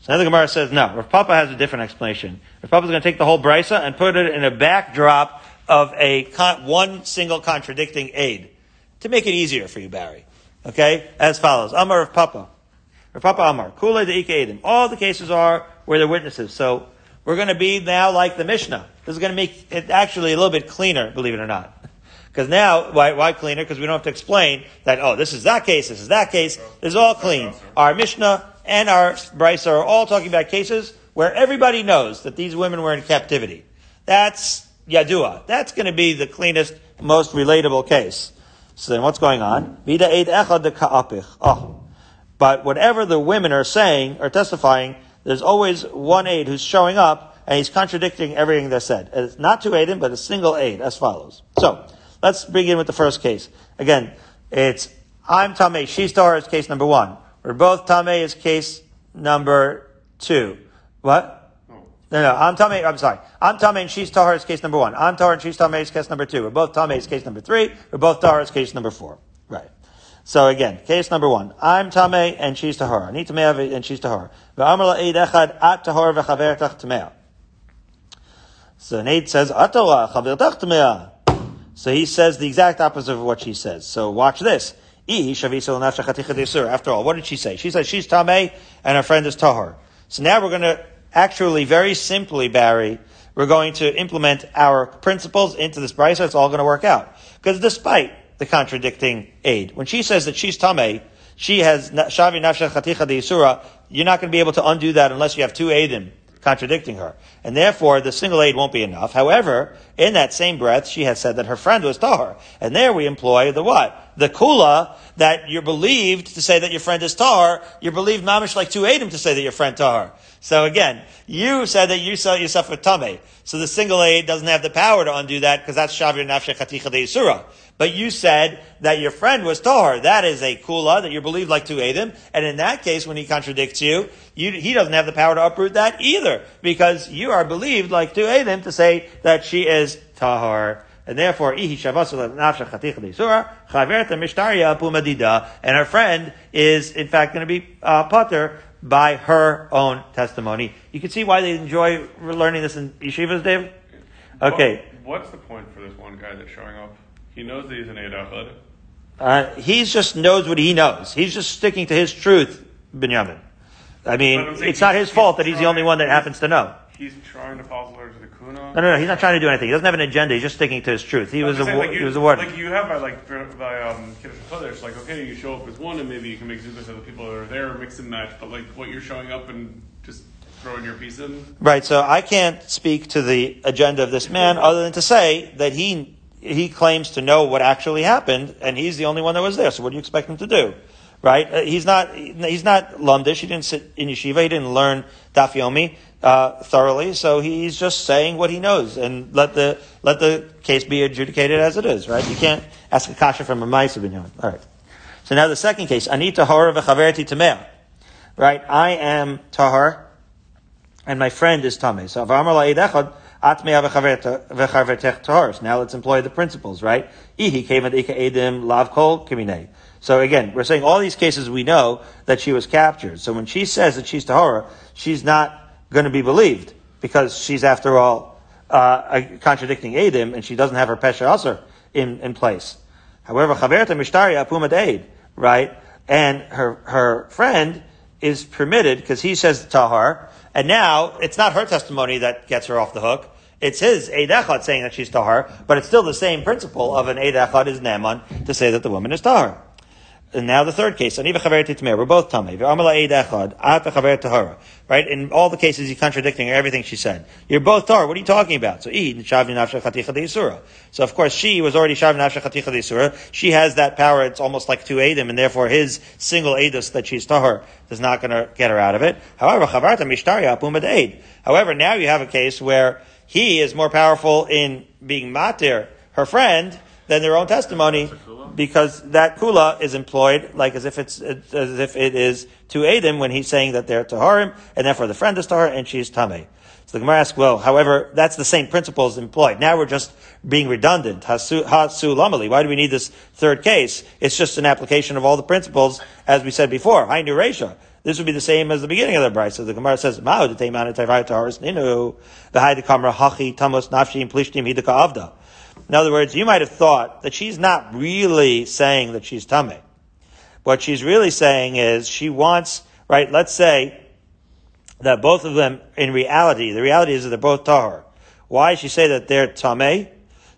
So now the Gemara says, no, Rav Papa has a different explanation. Rav Papa is going to take the whole brisa and put it in a backdrop of a con- one single contradicting aid to make it easier for you, Barry. Okay, as follows: Amar Rav Papa, Rav Papa Amar, Kule de'ika edim. All the cases are where they're witnesses. So we're going to be now like the Mishnah. This is going to make it actually a little bit cleaner, believe it or not. Because now, why, why cleaner? Because we don't have to explain that, oh, this is that case, this is that case. It's all clean. Our Mishnah and our Brisa are all talking about cases where everybody knows that these women were in captivity. That's Yadua. That's going to be the cleanest, most relatable case. So then what's going on? Oh. But whatever the women are saying or testifying, there's always one aid who's showing up and he's contradicting everything they said. And it's not two aid, but a single aid, as follows. So, Let's begin with the first case. Again, it's I'm Tameh, she's Tahar is case number one. We're both Tameh is case number two. What? No, no, I'm Tameh, I'm sorry. I'm Tameh and she's Tahar is case number one. I'm Tahar and she's Tameh is case number two. We're both Tameh is case number three. We're both Tahar is case number four. Right. So again, case number one. I'm Tameh and she's Tahar. Ani Tameh and she's Tahar. Ve'amar la'ed echad at. So Nate says, Atala chavertach Tameh. So he says the exact opposite of what she says. So watch this. After all, what did she say? She said she's Tameh and her friend is Tahar. So now we're going to actually very simply, Barry, we're going to implement our principles into this brisa. It's all going to work out. Because despite the contradicting aid, when she says that she's Tameh, she has Shavi Nafsha Chaticha de Yisura, you're not going to be able to undo that unless you have two aidim contradicting her. And therefore, the single aid won't be enough. However, in that same breath, she has said that her friend was tahar. And there we employ the what? The kula, that you're believed to say that your friend is tahar. You're believed mamish like two adim to say that your friend tahar. So again, you said that you saw yourself with tame. So the single aid doesn't have the power to undo that because that's shavir nafshe chaticha de. But you said that your friend was tahar. That is a kula that you're believed like two Adam. And in that case, when he contradicts you, you, he doesn't have the power to uproot that either. Because you are believed like two Adam to say that she is tahar. And therefore, ihi pumadida. And her friend is, in fact, going to be uh, potter by her own testimony. You can see why they enjoy learning this in yeshivas, Dave? Okay. what's the point for this one guy that's showing up? He knows that he's an Eid. Uh, he just knows what he knows. He's just sticking to his truth, Binyamin. I mean, it's not his fault that he's the only one that happens to know. He's trying to follow the the Kuna. No, no, no. He's not trying to do anything. He doesn't have an agenda. He's just sticking to his truth. He was a saying, like he you, was a warden. Like you have by like by um, Kiddush Kodesh, like okay, you show up as one, and maybe you can make zukas of the people that are there, mix and match. But like what you're showing up and just throwing your piece in. Right. So I can't speak to the agenda of this man other than to say that he he claims to know what actually happened, and he's the only one that was there. So what do you expect him to do? Right? Uh, he's not he's not lumdish. He didn't sit in yeshiva. He didn't learn daf yomi uh, thoroughly. So he's just saying what he knows, and let the let the case be adjudicated as it is. Right? You can't ask a kasha from a ma'isa binyan. All right. So now the second case, ani tahor v'chaverti tameh. Right? I am tahar, and my friend is tameh. So v'amar la'id now let's employ the principles, right? Ihi kevad ika edim lav kol kiminei. So again, we're saying all these cases we know that she was captured. So when she says that she's Tahora, she's not going to be believed because she's after all uh, contradicting Edim, and she doesn't have her Pesha Aser in, in place. However, Chaverta Mishtari Apumad Eid, right? And her, her friend is permitted, because he says Tahar, and now it's not her testimony that gets her off the hook. It's his Eid saying that she's Tahar, but it's still the same principle of an Eid is Neman to say that the woman is Tahar. And now the third case, Aniva Chaver Titmer, we're both Tameh. V'amala Eid Echad, Ata Chaver Tahara. Right? In all the cases, he's contradicting everything she said. You're both Tahar. What are you talking about? So Eid, Shavni Nafsha Chaticha Deisura. So of course, she was already Shavni Nafsha Chaticha Deisura. She has that power. It's almost like two Eidim, and therefore his single Eidus that she's Tahar is not going to get her out of it. However, Chavarta Mishtaria Apumad Eid. However, now you have a case where he is more powerful in being Matir, her friend, than their own testimony because that kula is employed like as if it's as if it is to Adim when he's saying that they're taharim and therefore the friend is tahar and she's tameh. So the Gemara asks, well, however, that's the same principle as employed. Now we're just being redundant. Hasu, hasu lamali. Why do we need this third case? It's just an application of all the principles as we said before. Hainu Resha. This would be the same as the beginning of the bride. So the Gemara says, "Ma'od the teiman taharis ninu the kamra hachi tamos nafshi plishtim hidaka avda." In other words, you might have thought that she's not really saying that she's tummy. What she's really saying is she wants, right, let's say that both of them, in reality, the reality is that they're both tahar. Why does she say that they're tameh?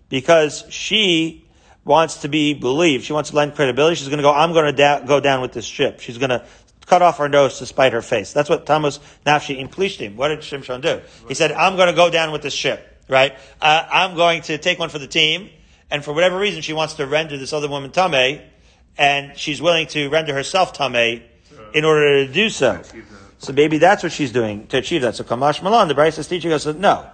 Because she wants to be believed. She wants to lend credibility. She's going to go, I'm going to da- go down with this ship. She's going to cut off her nose to spite her face. That's what Tammuz Nafshi implishtim. What did Shimshon do? He said, I'm going to go down with this ship right? Uh, I'm going to take one for the team, and for whatever reason, she wants to render this other woman tame, and she's willing to render herself tame in order to do so. So maybe that's what she's doing to achieve that. So Kamash Malan, the Brisa is teaching us that no,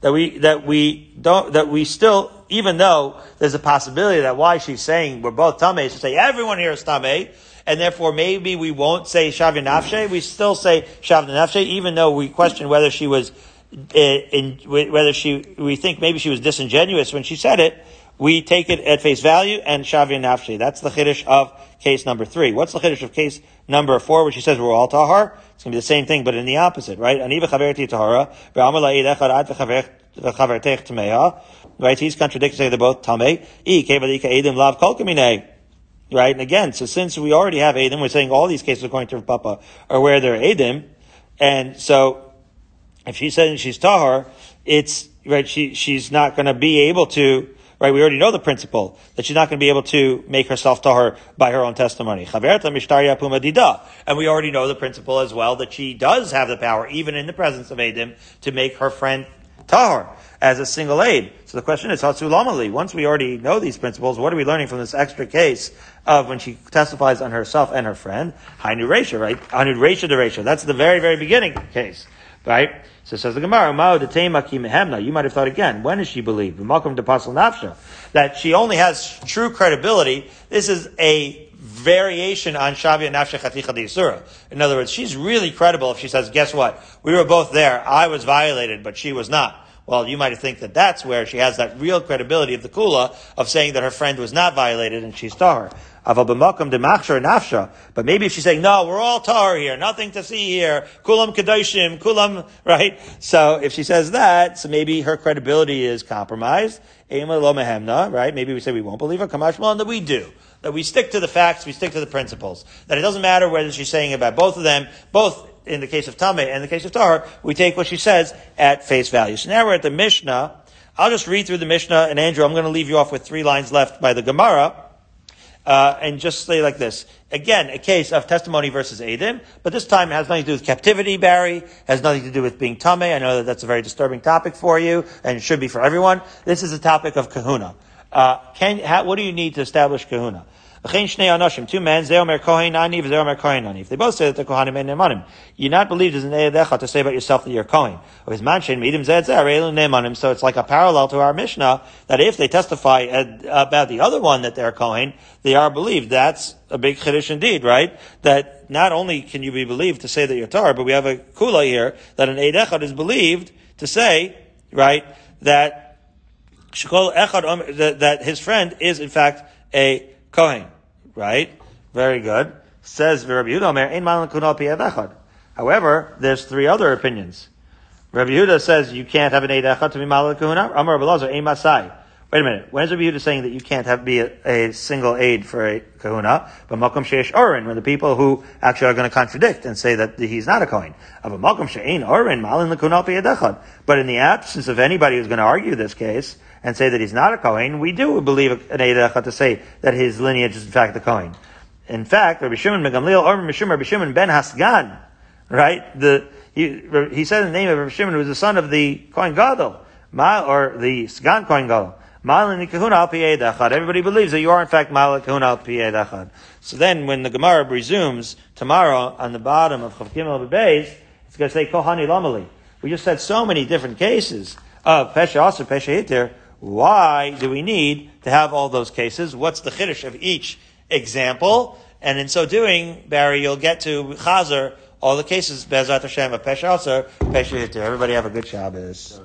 that we that we don't that we still, even though there's a possibility that why she's saying we're both tame, to say everyone here is tame, and therefore maybe we won't say shavya nafshe, we still say shavya nafshe, even though we question whether she was Uh, in, whether she, we think maybe she was disingenuous when she said it, we take it at face value and shavia nafshi. That's the chiddush of case number three. What's the chiddush of case number four, which she says we're all tahar? It's going to be the same thing, but in the opposite, right? Ani v'chaverti tahara, Right? He's contradicting, they're both tamei. Kevalika edim Right? And again, so since we already have edim, we're saying all these cases according to Papa are where they're edim, and so if she's saying she's tahar, it's right. She she's not going to be able to. Right, we already know the principle that she's not going to be able to make herself tahar by her own testimony. And we already know the principle as well that she does have the power, even in the presence of Adim, to make her friend tahar as a single aid. So the question is, Hatsulamali, once we already know these principles, what are we learning from this extra case of when she testifies on herself and her friend? Hainu Resha, right? Hainu Resha de Resha. That's the very, very beginning case. Right? So says the Gemara, you might have thought again, when does she believe? Malcolm to Pasal Nafsha. That she only has true credibility. This is a variation on Shavia Nafsha Chaticha Surah. In other words, she's really credible if she says, guess what? We were both there. I was violated, but she was not. Well, you might think that that's where she has that real credibility of the kula of saying that her friend was not violated and she's tahar. nafsha. But maybe if she's saying, no, we're all tar here, nothing to see here, kulam kadoshim, kulam, right? So if she says that, so maybe her credibility is compromised. Right? Maybe we say we won't believe her, kamash and that we do. That we stick to the facts, we stick to the principles. That it doesn't matter whether she's saying about both of them, both in the case of Tameh and the case of Tahar, we take what she says at face value. So now we're at the Mishnah. I'll just read through the Mishnah, and Andrew, I'm going to leave you off with three lines left by the Gemara, uh, and just say like this. Again, a case of testimony versus Adim, but this time it has nothing to do with captivity, Barry, has nothing to do with being Tameh. I know that that's a very disturbing topic for you, and it should be for everyone. This is a topic of kahuna. Uh, can, how, what do you need to establish kahuna? Two men, Zeomer Kohen Ani, Zeomer Kohen Ani. If they both say that they're Kohanim and Nemanim, you're not believed as an Edecha to say about yourself that you're Kohen. Or his Manshin, Midim Nemanim. So it's like a parallel to our Mishnah, that if they testify about the other one that they're Kohen, they are believed. That's a big Kiddush indeed, right? That not only can you be believed to say that you're Tar, but we have a Kula here, that an Eidechad is believed to say, right, that that his friend is in fact a Kohen. Right? Very good. Says Rabbi Yehuda However, there's three other opinions. Rabbi Yehuda says you can't have an Eid Echad to be Malal Kahuna. Amar Rabbi Lazar, Ein Masai. Wait a minute. When is Rabbi Yehuda saying that you can't have be a, a single aid for a kahuna? But Malcolm Sheish Orin, when the people who actually are going to contradict and say that he's not a Kohen. Of a Malcolm Shein Orin, Malin Echad. But in the absence of anybody who's going to argue this case and say that he's not a Kohen, we do believe an Eid Echad to say that his lineage is in fact the Kohen. In fact, Rabbi Shimon Ben Gamliel, or Rabbi Shimon, Rabbi Shimon Ben Hasgan, right? The, he, he said the name of Rabbi Shimon, who was the son of the Kohen Gadol, or the Sgan Kohen Gadol. Everybody believes that you are in fact Malak Kahuna. So then when the Gemara resumes tomorrow on the bottom of Chaf Gimel it's going to say Kohani Lamali. We just said so many different cases of Pesha also Pesha Hitter. Why do we need to have all those cases? What's the chiddush of each example? And in so doing, Barry, you'll get to Chazer all the cases Bezat Hashem of Pesha also Pesha. Everybody have a good Shabbos.